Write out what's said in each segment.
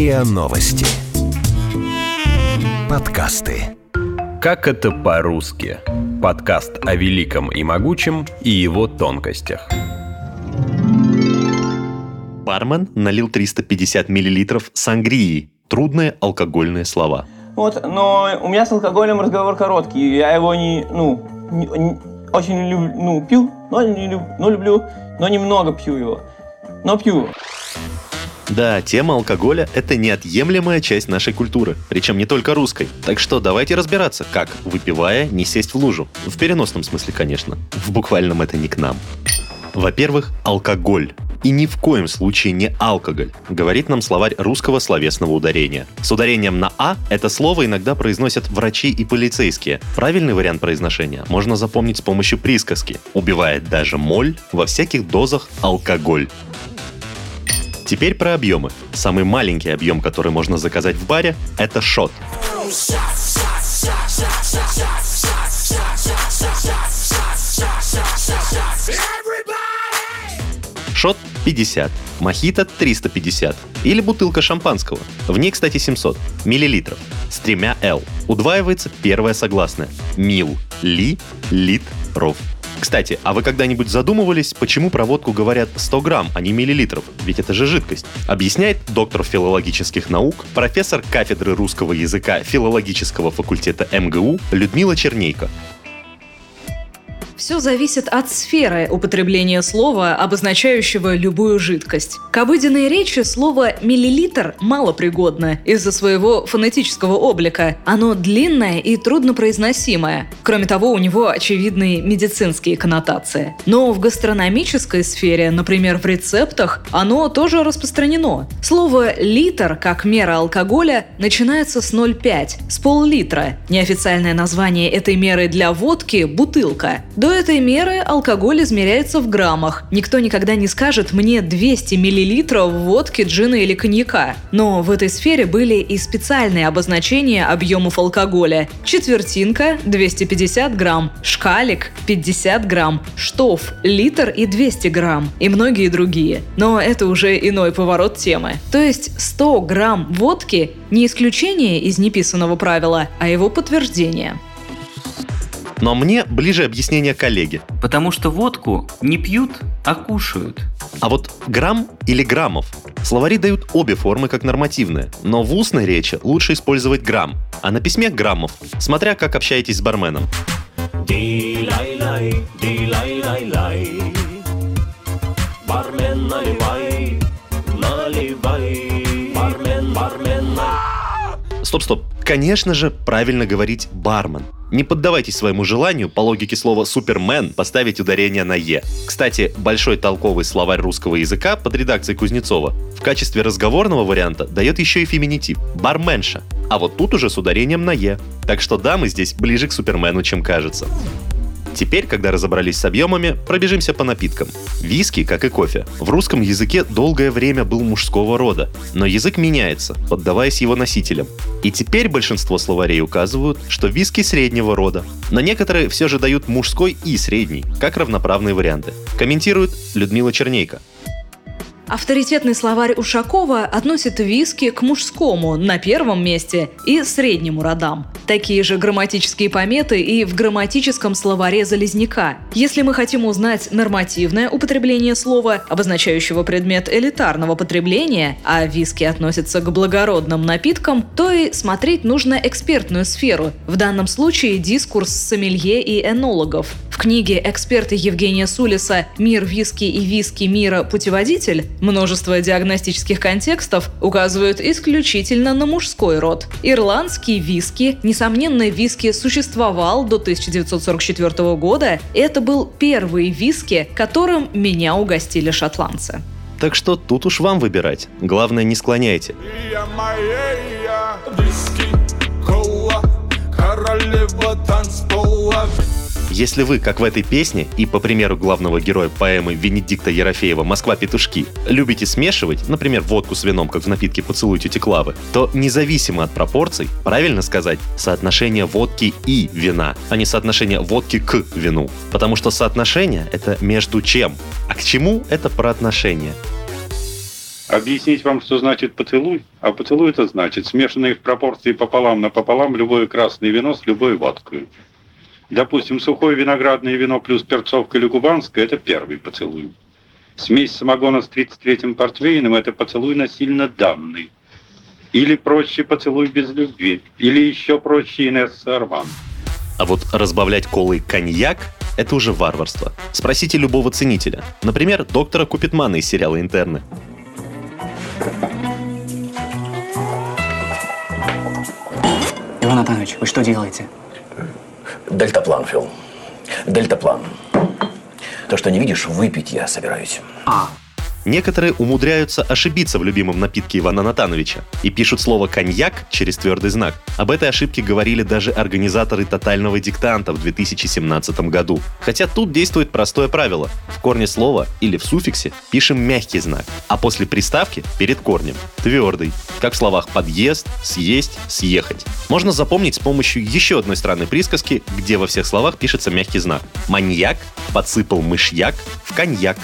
РИА Новости. Подкасты. Как это по-русски? Подкаст о великом и могучем и его тонкостях. Бармен налил 350 миллилитров сангрии. Трудные алкогольные слова. Вот, но у меня с алкоголем разговор короткий. Я его не, ну, не, не- очень люблю, ну, пью, но не люб, но люблю, но немного пью его. Но пью. Да, тема алкоголя – это неотъемлемая часть нашей культуры, причем не только русской. Так что давайте разбираться, как, выпивая, не сесть в лужу. В переносном смысле, конечно. В буквальном это не к нам. Во-первых, алкоголь. И ни в коем случае не алкоголь, говорит нам словарь русского словесного ударения. С ударением на «а» это слово иногда произносят врачи и полицейские. Правильный вариант произношения можно запомнить с помощью присказки. Убивает даже моль во всяких дозах алкоголь. Теперь про объемы. Самый маленький объем, который можно заказать в баре, это шот. Шот 50, мохито 350 или бутылка шампанского. В ней, кстати, 700 миллилитров с тремя L. Удваивается первое согласное. Мил, ли, лит, ров. Кстати, а вы когда-нибудь задумывались, почему про водку говорят 100 грамм, а не миллилитров? Ведь это же жидкость. Объясняет доктор филологических наук, профессор кафедры русского языка филологического факультета МГУ Людмила Чернейко. Все зависит от сферы употребления слова, обозначающего любую жидкость. К обыденной речи слово «миллилитр» малопригодно из-за своего фонетического облика. Оно длинное и труднопроизносимое. Кроме того, у него очевидные медицинские коннотации. Но в гастрономической сфере, например, в рецептах, оно тоже распространено. Слово «литр» как мера алкоголя начинается с 0,5, с пол-литра. Неофициальное название этой меры для водки – бутылка. До этой меры алкоголь измеряется в граммах. Никто никогда не скажет мне 200 миллилитров водки, джина или коньяка. Но в этой сфере были и специальные обозначения объемов алкоголя. Четвертинка – 250 грамм, шкалик – 50 грамм, штоф – литр и 200 грамм и многие другие. Но это уже иной поворот темы. То есть 100 грамм водки – не исключение из неписанного правила, а его подтверждение. Но мне ближе объяснение коллеги. Потому что водку не пьют, а кушают. А вот грамм или граммов словари дают обе формы как нормативные, но в устной речи лучше использовать грамм, а на письме граммов, смотря как общаетесь с барменом. Дилай-лай, дилай-лай-лай. Бармен, наливай, наливай. Бармен, бармен, наливай. Стоп-стоп, конечно же, правильно говорить бармен. Не поддавайтесь своему желанию по логике слова «супермен» поставить ударение на «е». Кстати, большой толковый словарь русского языка под редакцией Кузнецова в качестве разговорного варианта дает еще и феминитив – барменша. А вот тут уже с ударением на «е». Так что дамы здесь ближе к супермену, чем кажется. Теперь, когда разобрались с объемами, пробежимся по напиткам. Виски, как и кофе, в русском языке долгое время был мужского рода, но язык меняется, поддаваясь его носителям. И теперь большинство словарей указывают, что виски среднего рода, но некоторые все же дают мужской и средний, как равноправные варианты. Комментирует Людмила Чернейко. Авторитетный словарь Ушакова относит виски к мужскому на первом месте и среднему родам. Такие же грамматические пометы и в грамматическом словаре Залезняка. Если мы хотим узнать нормативное употребление слова, обозначающего предмет элитарного потребления, а виски относятся к благородным напиткам, то и смотреть нужно экспертную сферу, в данном случае дискурс сомелье и энологов. В книге эксперта Евгения Сулиса «Мир виски и виски мира. Путеводитель» множество диагностических контекстов указывают исключительно на мужской род. Ирландский виски, несомненно, виски существовал до 1944 года. Это был первый виски, которым меня угостили шотландцы. Так что тут уж вам выбирать. Главное, не склоняйте. Я моя виски, кола, королева танцпола. Если вы, как в этой песне, и по примеру главного героя поэмы Венедикта Ерофеева «Москва-петушки», любите смешивать, например, водку с вином, как в напитке «Поцелуй тети Клавы», то независимо от пропорций, правильно сказать, соотношение водки и вина, а не соотношение водки к вину. Потому что соотношение — это между чем, а к чему — это про отношения. Объяснить вам, что значит поцелуй? А поцелуй это значит смешанное в пропорции пополам на пополам любое красное вино с любой водкой. Допустим, сухое виноградное вино плюс перцовка или кубанское – это первый поцелуй. Смесь самогона с 33-м портвейном – это поцелуй насильно данный. Или проще поцелуй без любви. Или еще проще Инесса Арман. А вот разбавлять колой коньяк – это уже варварство. Спросите любого ценителя. Например, доктора Купитмана из сериала «Интерны». Иван Натанович, вы что делаете? Дельтаплан, Фил. Дельтаплан. То, что не видишь, выпить я собираюсь. А, Некоторые умудряются ошибиться в любимом напитке Ивана Натановича и пишут слово «коньяк» через твердый знак. Об этой ошибке говорили даже организаторы «Тотального диктанта» в 2017 году. Хотя тут действует простое правило. В корне слова или в суффиксе пишем мягкий знак, а после приставки перед корнем – твердый. Как в словах «подъезд», «съесть», «съехать». Можно запомнить с помощью еще одной странной присказки, где во всех словах пишется мягкий знак. Маньяк подсыпал мышьяк в коньяк.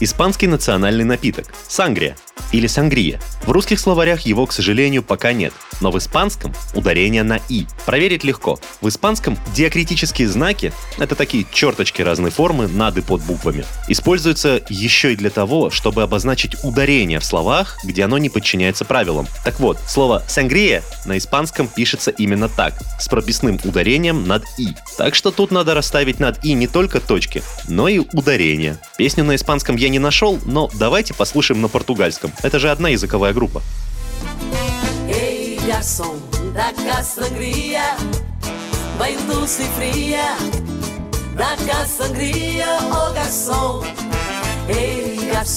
Испанский национальный напиток – сангрия или сангрия. В русских словарях его, к сожалению, пока нет, но в испанском ударение на «и». Проверить легко. В испанском диакритические знаки – это такие черточки разной формы над и под буквами. Используются еще и для того, чтобы обозначить ударение в словах, где оно не подчиняется правилам. Так вот, слово «сангрия» на испанском пишется именно так, с прописным ударением над «и». Так что тут надо расставить над «и» не только точки, но и ударение. Песню на испанском я не нашел, но давайте послушаем на португальском. Это же одна языковая группа. E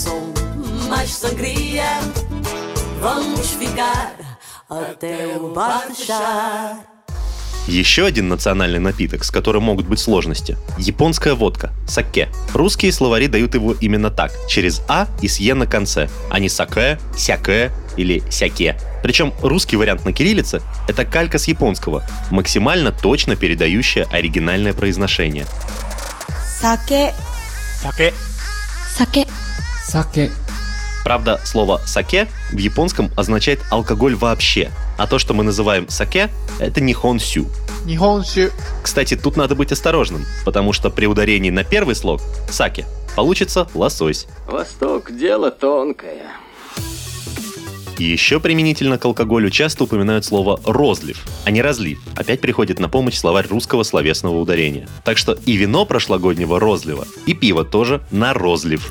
oh. Vamos ficar até o bar fechar. Еще один национальный напиток, с которым могут быть сложности – японская водка – саке. Русские словари дают его именно так, через «а» и с «е» на конце, а не саке, сяке или сяке. Причем русский вариант на кириллице – это калька с японского, максимально точно передающая оригинальное произношение. Саке. Саке. Саке. саке. Правда, слово «саке» в японском означает алкоголь вообще, а то, что мы называем «саке», это нихонсю. Нихонсю. Кстати, тут надо быть осторожным, потому что при ударении на первый слог «саке» получится лосось. Восток – дело тонкое. Еще применительно к алкоголю часто упоминают слово «розлив», а не «разлив». Опять приходит на помощь словарь русского словесного ударения. Так что и вино прошлогоднего розлива, и пиво тоже на розлив.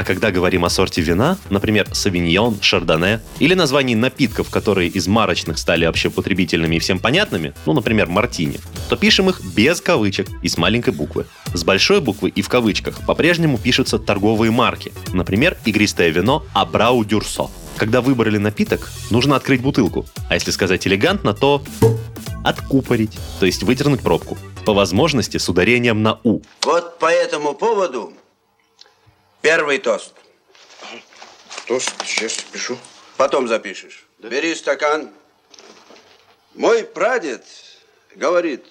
А когда говорим о сорте вина, например, савиньон, шардоне, или названий напитков, которые из марочных стали общепотребительными и всем понятными, ну, например, мартини, то пишем их без кавычек и с маленькой буквы. С большой буквы и в кавычках по-прежнему пишутся торговые марки. Например, игристое вино Абрау Дюрсо. Когда выбрали напиток, нужно открыть бутылку. А если сказать элегантно, то откупорить, то есть выдернуть пробку. По возможности с ударением на «у». Вот по этому поводу первый тост. Тост, сейчас пишу. Потом запишешь. Бери стакан. Мой прадед говорит,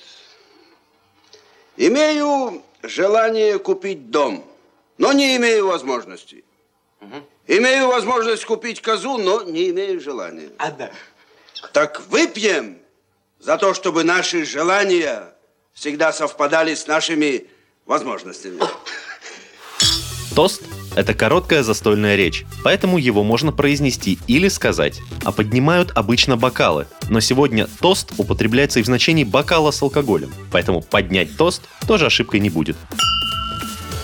имею желание купить дом, но не имею возможности. Имею возможность купить козу, но не имею желания. А да. Так выпьем за то, чтобы наши желания всегда совпадали с нашими возможностями. Тост – это короткая застольная речь, поэтому его можно произнести или сказать, а поднимают обычно бокалы. Но сегодня тост употребляется и в значении бокала с алкоголем, поэтому поднять тост тоже ошибкой не будет.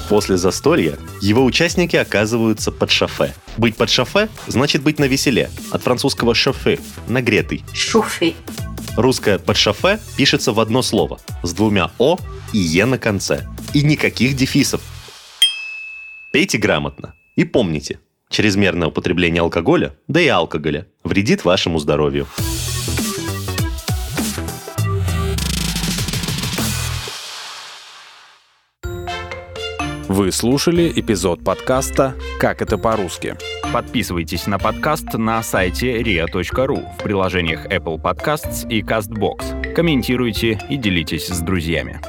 После застолья его участники оказываются под шофе. Быть под шофе значит быть на веселе, от французского шофе – нагретый. Шуфи. Русское «под шофе» пишется в одно слово, с двумя «о» и «е» на конце. И никаких дефисов. Пейте грамотно. И помните, чрезмерное употребление алкоголя, да и алкоголя, вредит вашему здоровью. Вы слушали эпизод подкаста «Как это по-русски». Подписывайтесь на подкаст на сайте ria.ru в приложениях Apple Podcasts и CastBox. Комментируйте и делитесь с друзьями.